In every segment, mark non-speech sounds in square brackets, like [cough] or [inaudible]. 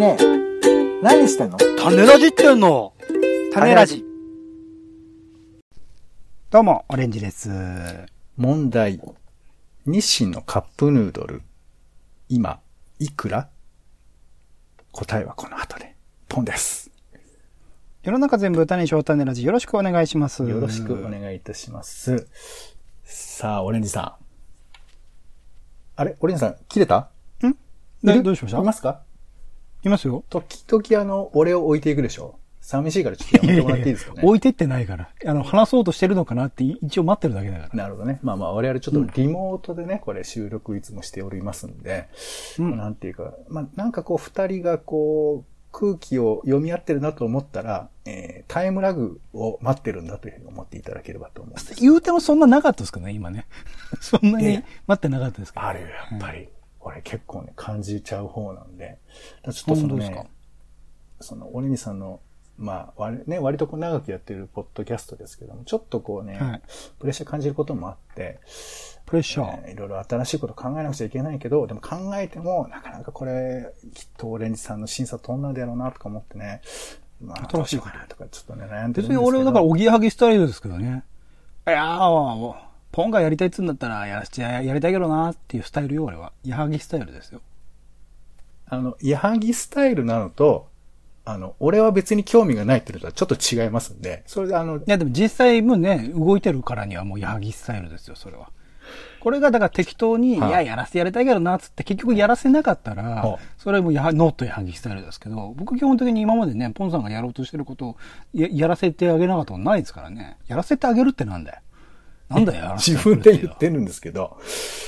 ねえ。何してんの？種ラジってんの種ラジ。どうも、オレンジです。問題。日清のカップヌードル。今、いくら？答えはこの後で。ポンです。世の中全部種にしよう種ラジよろしくお願いします。よろしくお願いいたします。さあ、オレンジさん。あれ？オレンジさん、切れた？ん？どうしました？いますか？いますよ。時々あの、俺を置いていくでしょ？寂しいからちょっとやめてもらっていいですかね？[laughs] 置いてってないから。あの、話そうとしてるのかなって一応待ってるだけだから。なるほどね。まあまあ、我々ちょっとリモートでね、これ収録いつもしておりますんで、うんなんていうか、まあなんかこう二人がこう、空気を読み合ってるなと思ったら、えータイムラグを待ってるんだというふうに思っていただければと思うんです。言うてもそんななかったですかね、今ね。[laughs] そんなに待ってなかったですかあるよ、やっぱり。俺結構ね、感じちゃう方なんで。だちょっとそのねその、オレニさんの、まあ、割ね、割とこう長くやってるポッドキャストですけども、ちょっとこうね、はいプレッシャー感じることもあって、プレッシャー。えーいろいろ新しいこと考えなくちゃいけないけど、でも考えても、なかなかこれ、きっとオレンジさんの審査通んないだろうなとか思ってね、まあ、どうしようかなとかちょっとね、悩んでるんですけど。別に俺はだからおぎやはぎスタイルですけどね。いやー、ポンがやりたいっつうんだったらやらしちゃやりたいけどなっていうスタイルよ、俺は。やはぎスタイルですよ。あの、矢作スタイルなのと、あの、俺は別に興味がないっていうのとはちょっと違いますんで、それであのい、や、でも実際もうね、動いてるからにはもう矢作スタイルですよ、それは。これがだから適当に、いはいや、やらせてやりたいけどな、つって結局やらせなかったらは、それはもうやは、 not 矢作スタイルですけど、僕基本的に今までね、ポンさんがやろうとしてることをややらせてあげなかったことないですからね。やらせてあげるってなんだよ。なんだよ、自分で言ってるんですけど、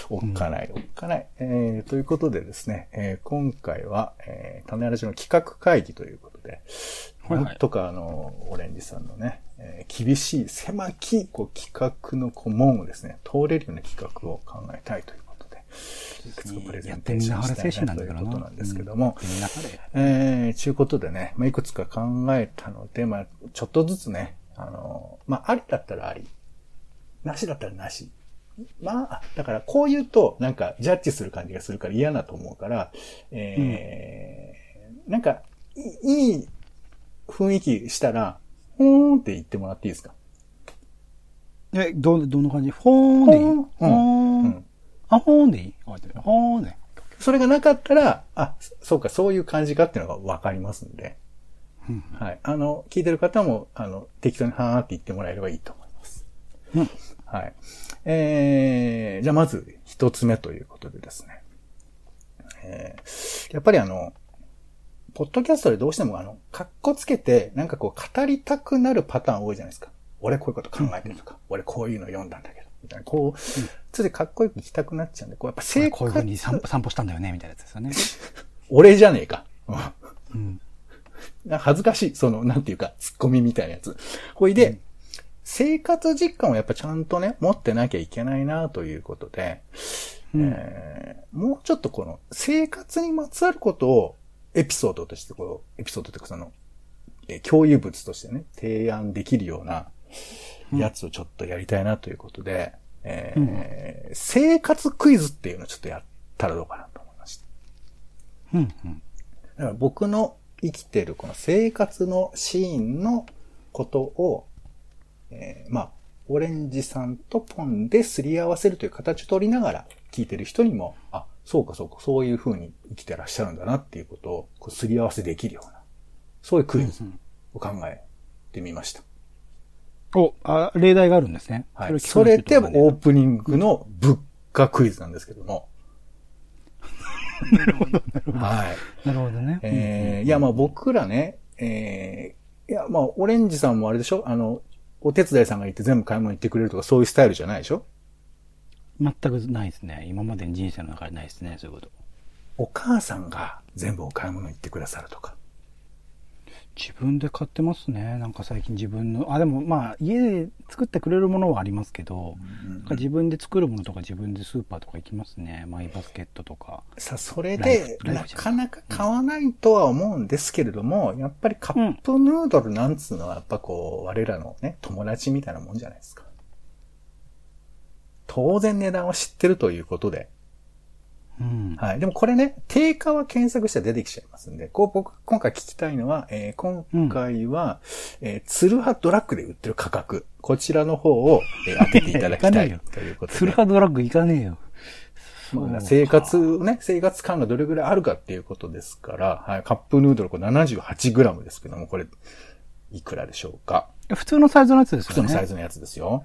おっかない、おっかない。えー、ということでですね、えー今回は、えー、種ラジの企画会議ということで、はいはい。なんとかあの、オレンジさんのね、えー厳しい、狭き、こう、企画のこう門をですね、通れるような企画を考えたいということで、いくつかプレゼンテーションしたいなということなんですけども。えー、ちゅうことでね、まあ、いくつか考えたので、まあ、ちょっとずつね、あの、まあ、ありだったらあり、なしだったらなし。まあ、だからこう言うと、なんか、ジャッジする感じがするから嫌だと思うから、えーなんか、いいい雰囲気したら、ほーんって言ってもらっていいですか？え、ど、どんな感じ？ほーんでいい？ほーん。あ、ほーんでいい？ほーんで。それがなかったら、あ、そうか、そういう感じかっていうのがわかりますんで、うん。はい。あの、聞いてる方も、あの、適当にはーって言ってもらえればいいと。うんはい。えー、じゃあまず一つ目ということでですね。えー、やっぱりあの、ポッドキャストでどうしてもあの、格好つけて、なんかこう語りたくなるパターン多いじゃないですか。俺こういうこと考えてるとか、俺こういうの読んだんだけど、みたいな、こう、ついでかっこよく行きたくなっちゃうんで、こうやっぱ生こういう風に活、散歩散歩したんだよね、みたいなやつですよね。[laughs] 俺じゃねえか。うん恥ずかしい、その、なんていうか、ツッコミみたいなやつ。ほいで、生活実感をやっぱちゃんとね、持ってなきゃいけないなということで、うんえーもうちょっとこの、生活にまつわることを、エピソードとして、こう、エピソードというかその、えー共有物としてね、提案できるような、やつをちょっとやりたいなということで、えー生活クイズっていうのをちょっとやったらどうかなと思いました。うん。うん。だから僕の生きてるこの生活のシーンのことを、えーまあ、オレンジさんとポンですり合わせるという形を取りながら聞いてる人にも、あ、そうかそうか、そういう風に生きてらっしゃるんだなっていうことをこうすり合わせできるような、そういうクイズを考えてみました。お、あ、例題があるんですね。はい。それでオープニングの物価クイズなんですけども。なるほど、なるほど。[laughs] はい。なるほどね。えーいや、まあ僕らね、えーいや、まあ、オレンジさんもあれでしょ？あの、お手伝いさんがいて全部買い物行ってくれるとかそういうスタイルじゃないでしょ？全くないですね。今までの人生の中でないですね、そういうこと。お母さんが全部お買い物行ってくださるとか。自分で買ってますね。なんか最近自分の、あ、でもまあ家で作ってくれるものはありますけど、なんか自分で作るものとか自分でスーパーとか行きますね。マイバスケットとか。さあ、それで、なかなか買わないとは思うんですけれども、やっぱりカップヌードルなんつうのは、やっぱこう、我らのね、友達みたいなもんじゃないですか。当然値段を知ってるということで、うん。はい。でもこれね、定価は検索したら出てきちゃいますんで、こう僕、今回聞きたいのは、えー今回は、えーツルハドラッグで売ってる価格、こちらの方を、えー当てていただきたい [laughs] ということで。ツルハドラッグ行かねえよ。まあ生活ね、生活感がどれぐらいあるかっていうことですから、はい、カップヌードルこれ 78g ですけども、これ、いくらでしょうか？普通のサイズのやつですよね。普通のサイズのやつですよ。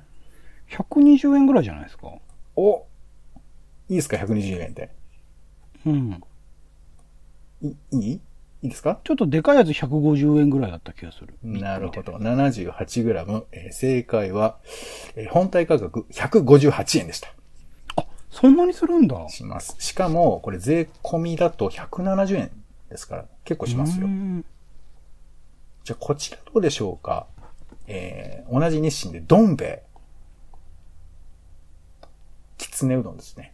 120円ぐらいじゃないですか。おいいですか ?120 円で。うん。いいい？いいですか？ちょっとでかいやつ150円ぐらいだった気がする。なるほど。78g、えー正解は、えー本体価格158円でした。そんなにするんだ。します。しかも、これ税込みだと170円ですから、結構しますよう。んじゃあ、こちらどうでしょうか？えー、同じ日清でどん兵衛。きつねうどんですね。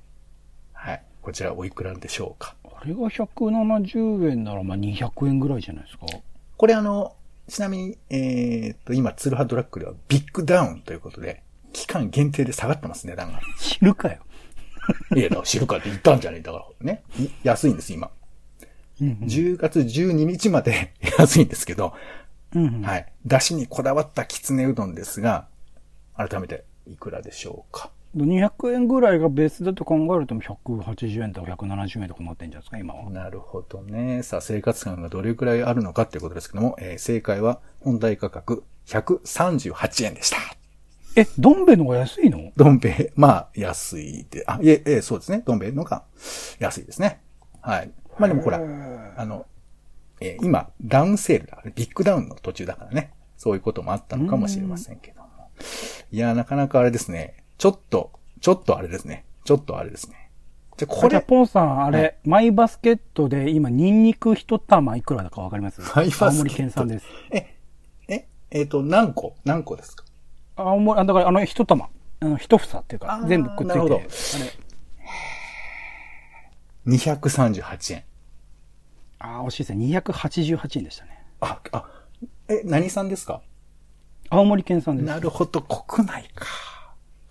はい。こちらおいくらでしょうか？あれが170円ならまあ200円ぐらいじゃないですか。これあの、ちなみに、えーっと、今、ツルハドラッグではビッグダウンということで、期間限定で下がってます、値段が。知るかよ。いや、だから知るかって言ったんじゃねえだからね。い安いんです、今。うん10月12日まで [laughs] 安いんですけど、うん。うん。はい。出汁にこだわったきつねうどんですが、改めていくらでしょうか？200円ぐらいがベースだと考えると180円とか170円とかなってんじゃないですか、今は。なるほどね。さあ、生活感がどれくらいあるのかっていうことですけども、えー正解は本体価格138円でした。え、どん兵衛の方が安いの？どん兵衛、まあ、安いで、あ、いえ、ええそうですね。どん兵衛のが安いですね。はい。まあでもほら、あの、えー今、ダウンセールだから、ビッグダウンの途中だからね。そういうこともあったのかもしれませんけども。いや、なかなかあれですね。ちょっと、ちょっとあれですね。ちょっとあれですね。じゃ、ここれ、れ、ポンさん、あれ、はいマイバスケットで今、ニンニク一玉いくらだかわかります？マイバスケット青森県産です。え、え、えっ、と、何個？何個ですか？青森、あだからあの一玉、あの一房っていうかあ、ー全部くっついて。なるほどあれ ?238 円。あー惜しいですね。288円でしたね。あ、あ、え、何産ですか？青森県産です。なるほど、国内か。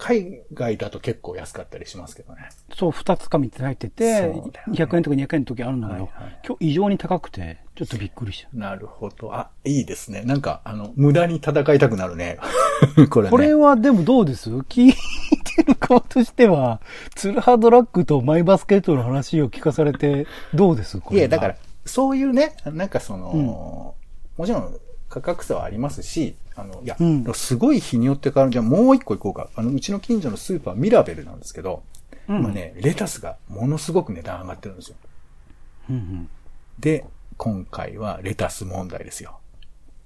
海外だと結構安かったりしますけどね。そう、二つか三つ入ってて、ね200円とか200円の時あるのよ、はいはい今日異常に高くて、ちょっとびっくりした。なるほど。あ、いいですね。なんか、あの、無駄に戦いたくなるね。[laughs] これね。これはでもどうです？聞いてる側としては、ツルハドラッグとマイバスケットの話を聞かされて、どうです？これはいや、だから、そういうね、なんかその、もちろん価格差はありますし、あの、いや、うんすごい日によって変わる。じゃあもう一個行こうか。あの、うちの近所のスーパーミラベルなんですけど、うん今ね、レタスがものすごく値段上がってるんですよ。うんうんで、今回はレタス問題ですよ。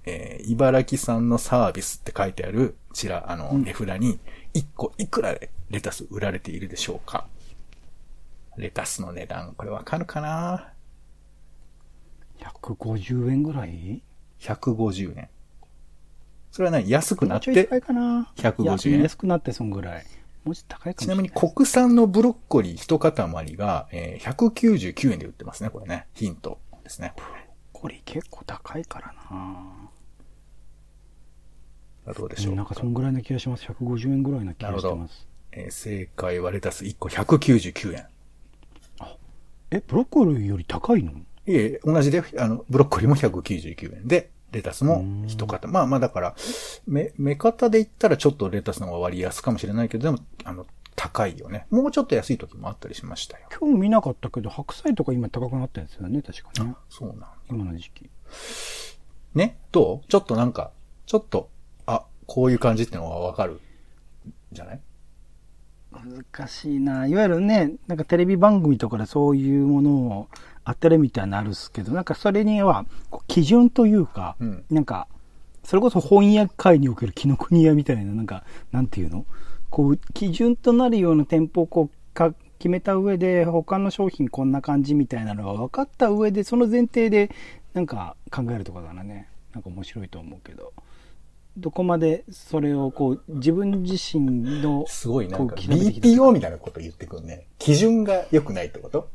えー茨城産のサービスって書いてある、ちら、あの、値札に、1個いくらでレタス売られているでしょうかレタスの値段、これわかるかな？150円ぐらい ?150 円。それは何安くなってもうちょい高い、かな150円安くなってそんぐらい。もうちょっと高いかもしれな。ちないみに国産のブロッコリー一塊が、えー199円で売ってますね、これね。ヒントですね。これ結構高いからなどうでしょうなんかそんぐらいな気がします。150円ぐらいな気がしてます。えー正解はレタス1個199円。え、ブロッコリーより高いの？いえ、同じで、あの、ブロッコリーも199円で、レタスも一塊。まあまあだから、目、目方で言ったらちょっとレタスの方が割安かもしれないけど、でも、あの、高いよね。もうちょっと安い時もあったりしましたよ。今日見なかったけど、白菜とか今高くなってるんですよね、確かね。そうなん今の時期。ねどう？ちょっとなんか、ちょっと、あ、こういう感じってのがわかるんじゃない？難しいな。いわゆるね、なんかテレビ番組とかでそういうものを当てるみたいになるっすけど、なんかそれには基準というか、うん。なんか、それこそ翻訳界における紀ノ国屋みたいな、なんか、なんていうの？こう、基準となるような店舗をこうか決めた上で、他の商品こんな感じみたいなのが分かった上で、その前提で、なんか考えるとかならね、なんか面白いと思うけど、どこまでそれをこう、自分自身の、すごいなんか BPO みたいなこと言ってくるね。基準が良くないってこと？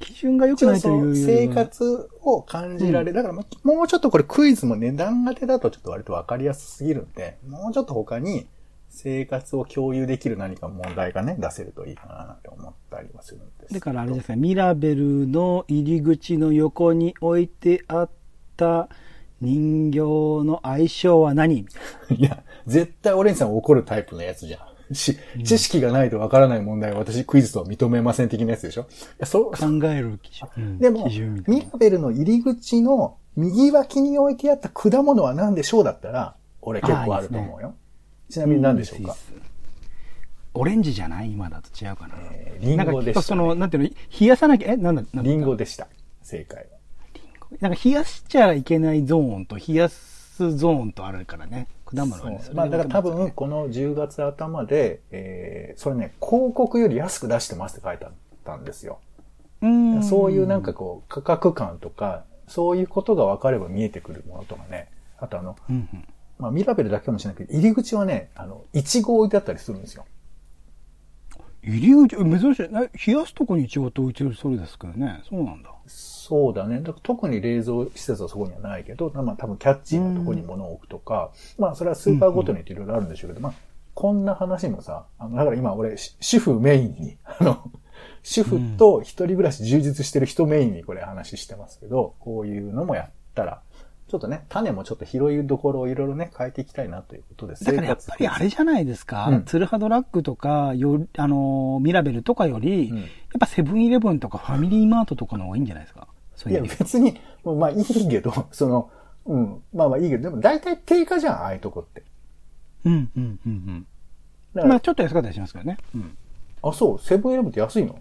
基準が良くないという生活を感じられる。だからもうちょっとこれクイズも値段当てだとちょっと割とわかりやすすぎるんで、もうちょっと他に、生活を共有できる何か問題がね、出せるといいかなって思ったりはするんです。だからあれですね、ミラベルの入り口の横に置いてあった人形の相性は何？[laughs] いや、絶対オレンジさん怒るタイプのやつじゃん。[laughs] し、知識がないとわからない問題は私クイズとは認めません的なやつでしょ？そう、考える基準。うんでも。ミラベルの入り口の右脇に置いてあった果物は何でしょうだったら、俺結構あると思うよ。ちなみに何でしょうか、オレンジじゃない？今だと違うかな。えーリンゴでした、なんかきっとその、ね。なんていうの、冷やさなきゃ、え、なんだ、なんだリンゴでした。正解は。なんか冷やしちゃいけないゾーンと冷やすゾーンとあるからね。果物はね。そうまあだから多分、この10月頭で、えー、それね、広告より安く出してますって書いてあったんですよ。うん、そういうなんかこう、価格感とか、そういうことが分かれば見えてくるものとかね。あとあの、うんうん。まあミラベルだけかもしれないけど、入り口はね、あの、イチゴ置いてあったりするんですよ。入り口、珍しい。な冷やすとこにイチゴと置いてるそれですけどね。そうなんだ。そうだね。だから特に冷蔵施設はそこにはないけど、まあ多分キャッチーなとこに物を置くとか、まあそれはスーパーごとにいろいろあるんでしょうけど、まあこんな話もさ、あの、だから今俺、し主婦メインに、あの、主婦と一人暮らし充実してる人メインにこれ話してますけど、こういうのもやったら、ちょっとね、種もちょっと拾いどころをいろいろね、変えていきたいなということです。だからやっぱりあれじゃないですか。うんツルハドラッグとか、よ、あのー、ミラベルとかより、うんやっぱセブンイレブンとかファミリーマートとかの方がいいんじゃないですか？いや別に、まあいいけど、[laughs] その、うん、まあまあいいけど、でも大体定価じゃん、ああいうとこって。うん、うん、うん、うん。まあちょっと安かったりしますけどね。うん。あ、そう、セブンイレブンって安いの？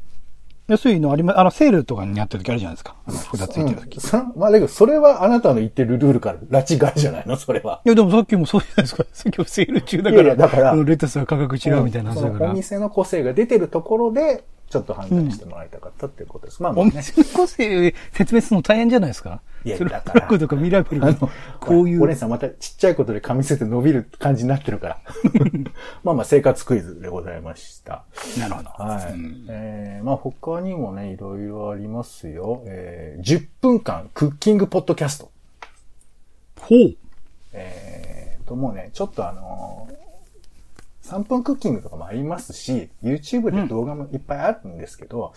安いのあります、あの、セールとかにやってる時あるじゃないですか。あの、札ついてる時。うんそまあ、だけど、それはあなたの言ってるルールから拉致外じゃないの？それは。いや、でもさっきもそうじゃないですか。[laughs] さっきもセール中だから。いやいやだからレタスは価格違うみたいな話だから。お店の個性が出てるところで、ちょっと判断してもらいたかったっていうことです。まあまあね。お店の個性説明するの大変じゃないですか？いやだからロックとかミラベルがあの、こういう。お姉さんまたちっちゃいことで噛み捨てて伸びる感じになってるから。[laughs] まあまあ、生活クイズでございました。なるほど。はい。うんえー、まあ他にもね、いろいろありますよ。えー、10分間クッキングポッドキャスト。ほう。えーと、もうね、ちょっとあのー3分クッキングとかもありますし、YouTube で動画もいっぱいあるんですけど、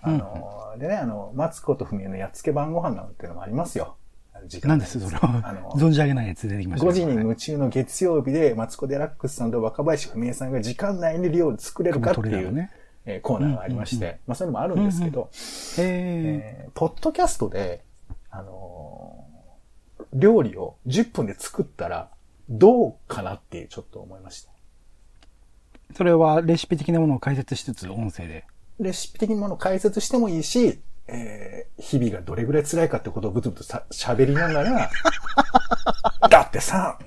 あのーでね、あの、マツコとフミエのやっつけ晩ご飯なんていうのもありますよ。時間何ですそれはあの。[laughs] 存じ上げないやつ出てきました5ね。時に夢中の月曜日で、マツコ・デラックスさんと若林文江さんが時間内に料理作れるかっていう、ねえーコーナーがありまして、まあそういうのもあるんですけど、へえーポッドキャストで、あのー料理を10分で作ったらどうかなってちょっと思いました。ーそれはレシピ的なものを解説しつつ、音声で。レシピ的なものを解説してもいいし、えー日々がどれぐらい辛いかってことをブツブツさ喋りながら、[laughs] だってさ、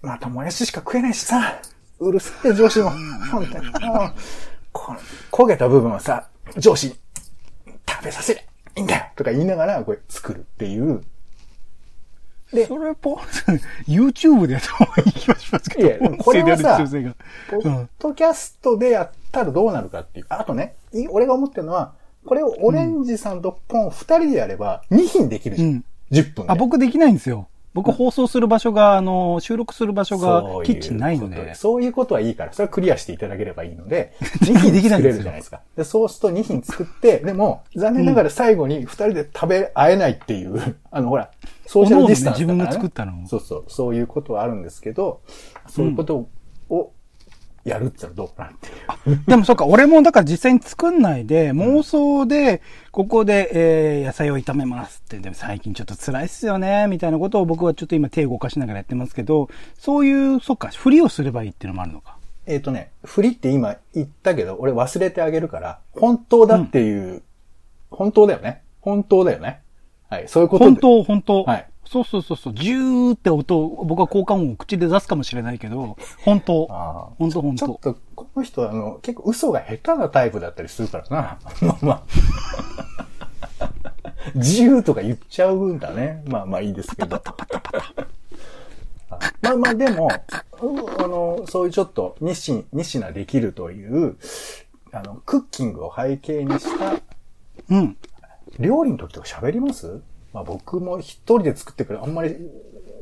またもやししか食えないしさ、うるせえ上司も、本当に、もう、この焦げた部分はさ、上司に食べさせりゃいいんだよとか言いながらこれ作るっていう。でそれポ、YouTube でやった方がいい気がしますけど。いやこれはさポッドキャストでやったらどうなるかっていう。あとね、い俺が思ってるのは、これをオレンジさんとポン二人でやれば2品できるじゃん。うん10分で。あ、僕できないんですよ。僕放送する場所が、あの、収録する場所がキッチンないので。そういうことはいいから、それはクリアしていただければいいので、[laughs] でき2品作れるじゃないですか。で、そうすると2品作って、でも、残念ながら最後に2人で食べ合えないっていう、[laughs] あの、ほら、ソーシャルディスタンスね。自分が作ったのをそうそう、そういうことはあるんですけど、そういうことをやるって言ったらどうかなっていう。でもそうか、俺もだから実際に作んないで、妄想で、ここで、えー、野菜を炒めますって、でも最近ちょっと辛いっすよね、みたいなことを僕はちょっと今手を動かしながらやってますけど、そういう、そっか、振りをすればいいっていうのもあるのか。えっ、とね、振りって今言ったけど、俺忘れてあげるから、本当だっていう、本当だよね。本当だよね。はい、そういうことで本当、本当。はいそうそうそうそう、ジューって音を、僕は効果音を口で出すかもしれないけど、本当。本当本当。ちょっと、この人は、あの、結構嘘が下手なタイプだったりするからな。[laughs] まあまあ。自由とか言っちゃうんだね。まあまあいいですけど。あまあまあでも、うんあの、そういうちょっと、日清、日品できるという、あの、クッキングを背景にしたうん。料理の時とか喋ります？まあ僕も一人で作ってくるあんまり、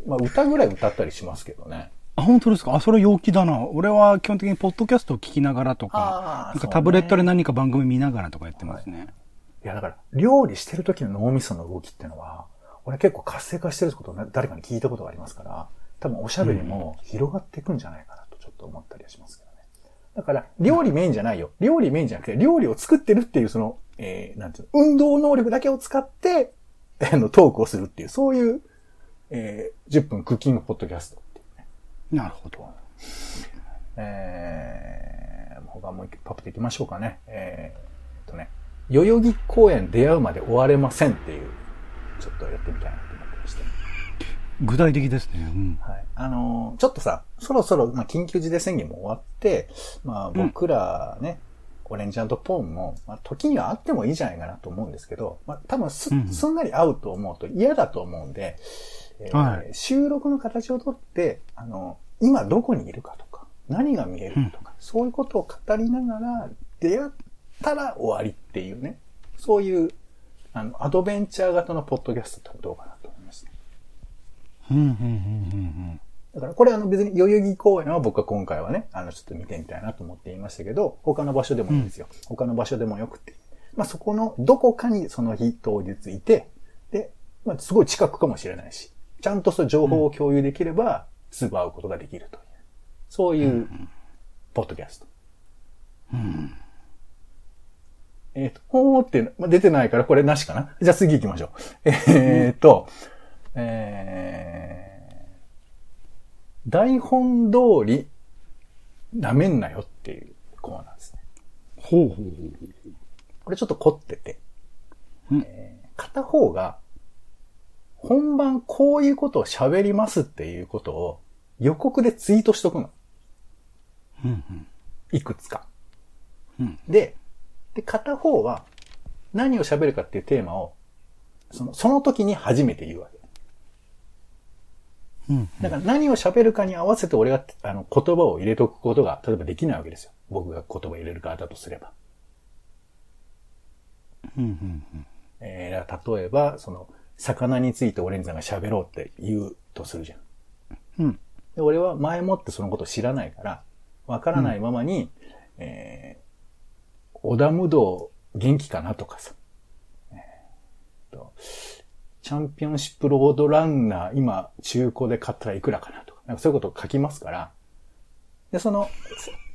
まあ歌ぐらい歌ったりしますけどね。あ、本当ですか？あ、それ陽気だな。俺は基本的にポッドキャストを聞きながらとあか、ーなんかタブレットで何か番組見ながらとかやってますね。いや、だから、料理してる時の脳みその動きっていうのは、俺結構活性化してることをね誰かに聞いたことがありますから、多分おしゃべりも広がっていくんじゃないかなとちょっと思ったりはしますけどね。だから、料理メインじゃないよ。料理メインじゃなくて、料理を作ってるっていうその、えー、なんていうの、運動能力だけを使って、[laughs] あの、トークをするっていう、そういう、えー、10分クッキングポッドキャストっていうね。なるほど。えー、他もう一回パッと行きましょうかね。えー、っとね、代々木公園出会うまで終われませんっていう、ちょっとやってみたいなと思ってまして。具体的ですね。うん。はい。あのーちょっとさ、そろそろ、まあ、緊急事態宣言も終わって、まあ、僕らね、オレンジポンも、まあ、時にはあってもいいじゃないかなと思うんですけど、まあ、多分す、うんすんなり会うと思うと嫌だと思うんで、えーはい。収録の形をとって、あの、今どこにいるかとか、何が見えるかとか、そういうことを語りながら、出会ったら終わりっていうね、そういう、あの、アドベンチャー型のポッドキャストってどうかなと思いますね。うん、うん、うん、うんだからこれあの別に代々木公園は僕は今回はね、あのちょっと見てみたいなと思っていましたけど、他の場所でもいいんですよ。他の場所でもよくて。まあそこのどこかにその日当日いて、で、まあすごい近くかもしれないし、ちゃんとそう情報を共有できれば、すぐ会うことができるという。そういう、ポッドキャスト。えっ、と、ほーっていうの、まあ、出てないからこれなしかな。じゃあ次行きましょう。えっ、と、えー、台本通り、舐めんなよっていうコーナーですね。ほうほうほう。これちょっと凝ってて、うんえー片方が、本番こういうことを喋りますっていうことを予告でツイートしとくの。うん、うん。いくつか。うんで、で、片方は何を喋るかっていうテーマを、その、その時に初めて言うわけ。うん。だから何を喋るかに合わせて俺が、あの、言葉を入れとくことが、例えばできないわけですよ。僕が言葉を入れる側だとすれば。うん、うん、えーだから例えば、その、魚についてオレンジさんが喋ろうって言うとするじゃん。うん。で俺は前もってそのことを知らないから、わからないままに、えー、織田無道元気かなとかさ、えーと、チャンピオンシップロードランナー今中古で買ったらいくらかなとか、なんかそういうことを書きますから、で、その、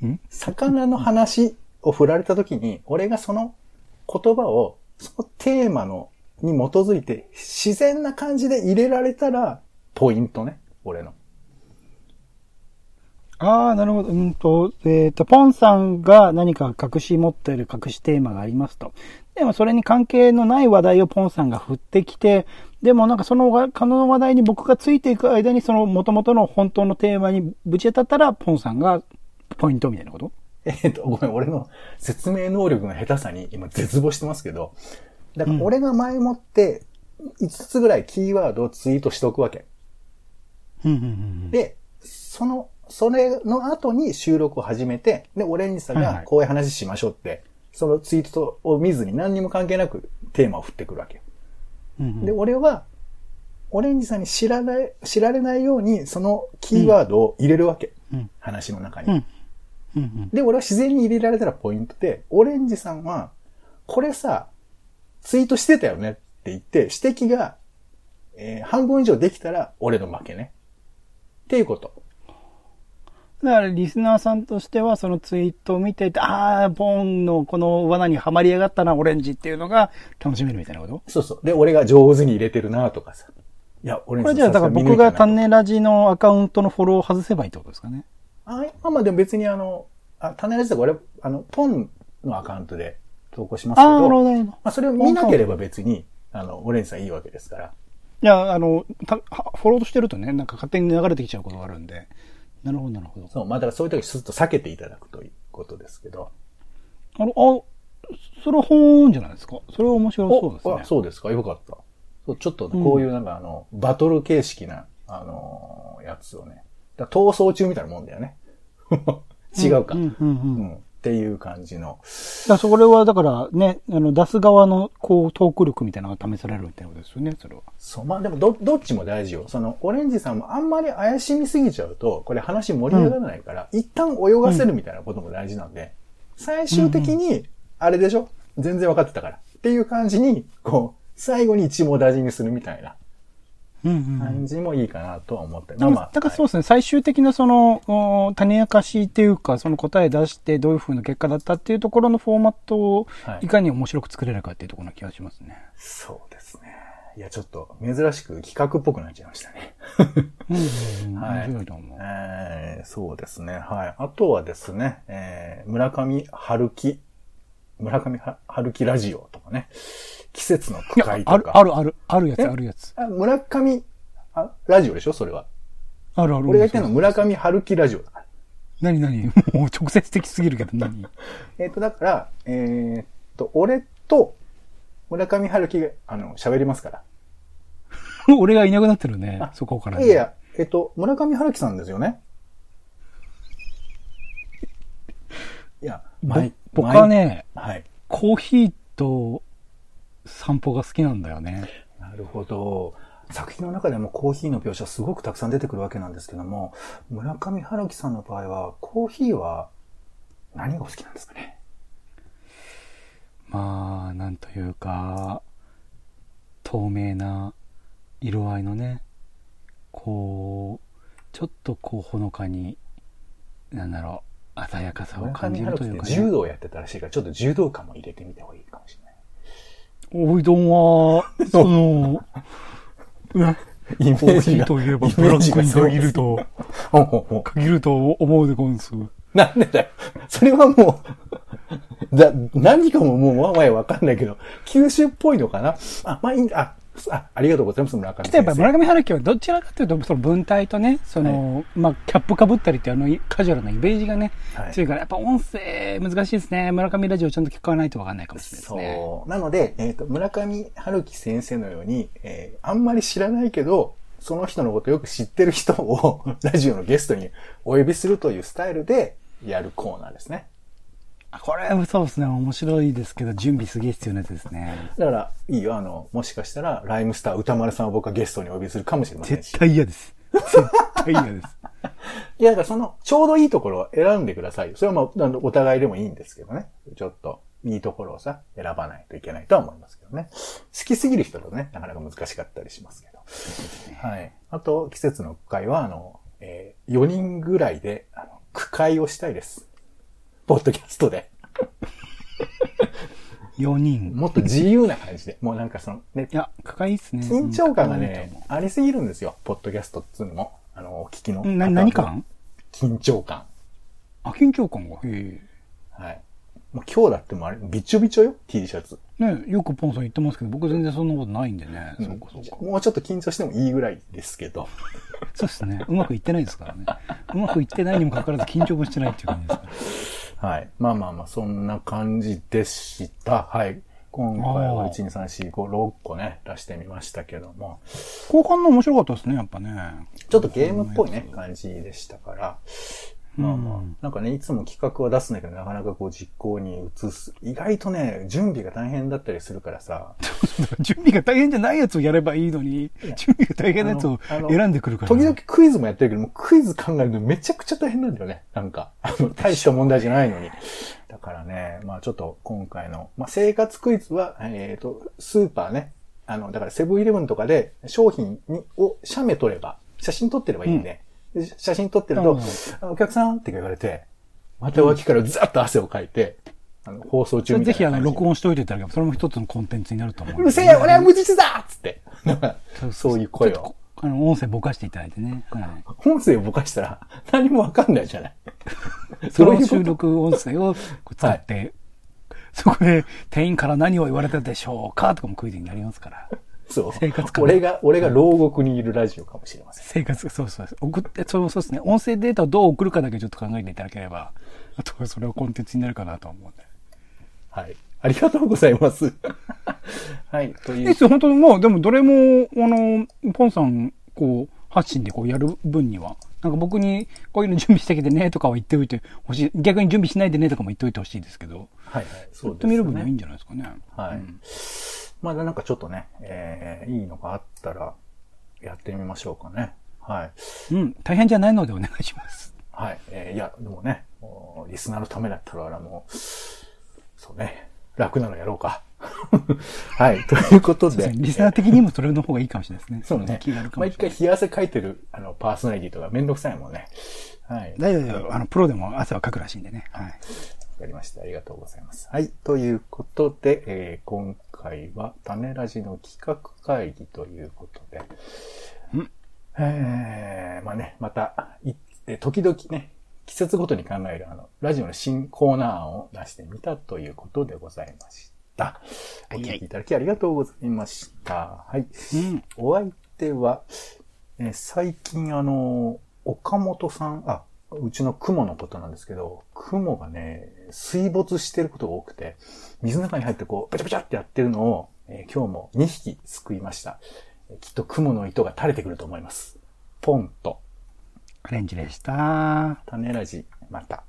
ん？魚の話を振られた時に、俺がその言葉を、そのテーマの、に基づいて自然な感じで入れられたら、ポイントね、俺の。ああ、なるほど。うんと、えっ、と、ポンさんが何か隠し持っている隠しテーマがありますと。でもそれに関係のない話題をポンさんが振ってきて、でもなんかそのわ可能な話題に僕がついていく間にその元々の本当のテーマにぶち当たったら、ポンさんがポイントみたいなこと？[laughs] えっと、ごめん、俺の説明能力の下手さに今絶望してますけど、だから俺が前もって5つぐらいキーワードをツイートしておくわけ。うんで、その、それの後に収録を始めて、で、オレンジさんはいはいがこういう話しましょうって、そのツイートを見ずに何にも関係なくテーマを振ってくるわけよ。うんうんで、俺は、オレンジさんに知らない、知られないように、そのキーワードを入れるわけ。うん話の中に。うんうんうんで、俺は自然に入れられたらポイントで、オレンジさんは、これさ、ツイートしてたよねって言って、指摘が、えー半分以上できたら俺の負けね。っていうこと。だから、リスナーさんとしては、そのツイートを見ていて、ああ、ポンのこの罠にはまりやがったな、オレンジっていうのが楽しめるみたいなこと？そうそう。で、俺が上手に入れてるなとかさ。いや、オレンジこれじゃあ、だから僕が種ラジのアカウントのフォローを外せばいいってことですかね？あ、まあまあでも別にあの、あ、種ラジとか俺、あの、ポンのアカウントで投稿しますけど、ああ、なるほど。まあそれを見なければ別に、あの、オレンジさんいいわけですから。いや、あの、フォローとしてるとね、なんか勝手に流れてきちゃうことがあるんで。なるほど、なるほど。そう、まあだからそういう時すっと避けていただくということですけど。あの、あ、それは本じゃないですか？それは面白そうですね。あそうですか？よかった。そうちょっとこういうなんかあの、バトル形式な、あのーやつをね。だ逃走中みたいなもんだよね。[laughs] 違うか。うん、うん、うん。うんっっていう感じの。だからそれは、だからね、あの、出す側の、こう、トーク力みたいなのが試されるってことですよね、それは。そう、まあでもど、どっちも大事よ。その、オレンジさんもあんまり怪しみすぎちゃうと、これ話盛り上がらないから、一旦泳がせるみたいなことも大事なんで、最終的に、あれでしょ？全然分かってたから。っていう感じに、こう、最後に一網大事にするみたいなうんうん感じもいいかなとは思って。だからだからそうですね、最終的なその、お種明かしっていうか、その答え出してどういう風な結果だったっていうところのフォーマットをはいいかに面白く作れるかっていうところな気がしますね。そうですね。いや、ちょっと珍しく企画っぽくなっちゃいましたね。うんうんうん。はい面白いと思う。えーそうですね。はい。あとはですね、えー村上春樹、村上は春樹ラジオとかね、季節の区会、とある、か。ある、ある、あるやつ、え？あるやつ。あ村上あ、ラジオでしょ？それは。あるある。俺が言ってるのは村上春樹ラジオだから。何何？[laughs] もう直接的すぎるけど何？[laughs] えっ、と、だから、えーっと、俺と村上春樹が、あの、喋りますから。[laughs] 俺がいなくなってるね。そこから、ね。いやいや、えっ、と、村上春樹さんですよね。いや、僕は、ね、毎はい。コーヒーと散歩が好きなんだよね。なるほど。作品の中でもコーヒーの描写すごくたくさん出てくるわけなんですけども、村上春樹さんの場合は、コーヒーは何がお好きなんですかね？まあ、なんというか、透明な色合いのね、こう、ちょっとこうほのかに、なんだろう、鮮やかさを村感じるというか、ね。て柔道をやってたらしいから、ちょっと柔道感も入れてみた方がいいかもしれない。おいどんは、[laughs] その、ね、イメコーヒーといえばブラックに限ると、限ると思うでごんす。なんでだよ。それはもう、だ、何かももうわわやわかんないけど、九州っぽいのかなあ、まあいいんだ。あ、あありがとうございます、村上先生。村上春樹はどちらかというと、その文体とね、その、まあ、キャップかぶったりっていうあの、カジュアルなイメージがね、はい強いから、やっぱ音声難しいですね。村上ラジオちゃんと聞かないとわかんないかもしれないですね。そう。なので、えっ、と、村上春樹先生のように、えーあんまり知らないけど、その人のことよく知ってる人をラジオのゲストにお呼びするというスタイルでやるコーナーですね。あこれ、そうですね。面白いですけど、準備すげえ必要なやつですね。だから、いいよ、あの、もしかしたら、ライムスター歌丸さんを僕はゲストにお呼びするかもしれませんし。絶対嫌です。絶対嫌です。[laughs] いや、だからその、ちょうどいいところを選んでくださいよ。それはまあ、お互いでもいいんですけどね。ちょっと、いいところをさ、選ばないといけないとは思いますけどね。好きすぎる人とね、なかなか難しかったりしますけど。はい。あと、季節の区会は、あの、えー、4人ぐらいで、あの、区会をしたいです。ポッドキャストで。[laughs] 4人。もっと自由な感じで。もうなんかその、ねい、や、かかいいっすね。緊張感がうんね、ありすぎるんですよ。ポッドキャストっつうのも。あの、お聞きの。うんな、何感？緊張感。あ、緊張感が。へえ。はい。もう今日だってもうあれ、びちょびちょよ、T シャツ。ね、よくポンさん言ってますけど、僕全然そんなことないんでね。うんそうかそうか。もうちょっと緊張してもいいぐらいですけど。そうですね。うまくいってないですからね。うまくいってないにもかかわらず緊張もしてないっていう感じですから。はい。まあまあまあ、そんな感じでした。はい。今回は1、2、3、4、5、6個ね、出してみましたけども。後半の面白かったですね、やっぱね。ちょっとゲームっぽいね、感じでしたから。まあまあ、なんかね、いつも企画は出すんだけど、なかなかこう実行に移す。意外とね、準備が大変だったりするからさ。[laughs] 準備が大変じゃないやつをやればいいのに、準備が大変なやつを選んでくるから。時々クイズもやってるけど、もうクイズ考えるのめちゃくちゃ大変なんだよね。なんか、あの、大した問題じゃないのに。だからね、まあちょっと今回の、まあ生活クイズは、えっ、と、スーパーね、あの、だからセブンイレブンとかで商品に、を写メ撮れば、写真撮ってればいいんで、で写真撮ってるとうん、あお客さんって言われて、また脇からザッと汗をかいて、あの、放送中みたいなぜひあの。録音しといていただければ、それも一つのコンテンツになると思う。うるせえ俺は無実だっつって。そういう声を。あの、音声ぼかしていただいてね。はい。音声をぼかしたら何もわかんないじゃない。[laughs] その収録音声を使って、そこで店員から何を言われたでしょうかとかもクイズになりますから。そう。生活感俺が、俺が牢獄にいるラジオかもしれません。生活、そうそうそう。送って、そうそうですね。音声データをどう送るかだけちょっと考えていただければ、[laughs] あとはそれをコンテンツになるかなと思うんで。はい。ありがとうございます。[laughs] はい。といういいっ。すよ、本当にもう、でもどれも、あの、ポンさん、こう、発信でこうやる分には、なんか僕にこういうの準備してきてねとかは言っておいてほしい。逆に準備しないでねとかも言っておいてほしいですけど。はいはい。そうやってみる分にはいいんじゃないですかね。はい。うんまだなんかちょっとね、えー、いいのがあったら、やってみましょうかね。はい。うん、大変じゃないのでお願いします。はい。えー、いや、でもね、もうリスナーのためだったら、もう、そうね、楽なのやろうか。[laughs] はい。ということで。リスナー的にもそれの方がいいかもしれないですね。そうね気がある。かも毎しれない。回冷や汗かいてる、あの、パーソナリティとかめんどくさいもんね。はい。大丈夫大丈夫。あの、プロでも汗はかくらしいんでね。はい。わかりました。ありがとうございます。はい。ということで、えー今回は種ラジの企画会議ということで、うんえー、まあね、また、時々ね、季節ごとに考えるあの、ラジオの新コーナー案を出してみたということでございました。おはいはい聞きいただきありがとうございました。はい。うん。お相手は、えー最近あの、岡本さん、あ、うちの雲のことなんですけど、雲がね、水没してることが多くて、水の中に入ってこう、ペチャペチャってやってるのを、えー今日も2匹救いました。えーきっと雲の糸が垂れてくると思います。ポンと、アレンジでした。種ラジ、また。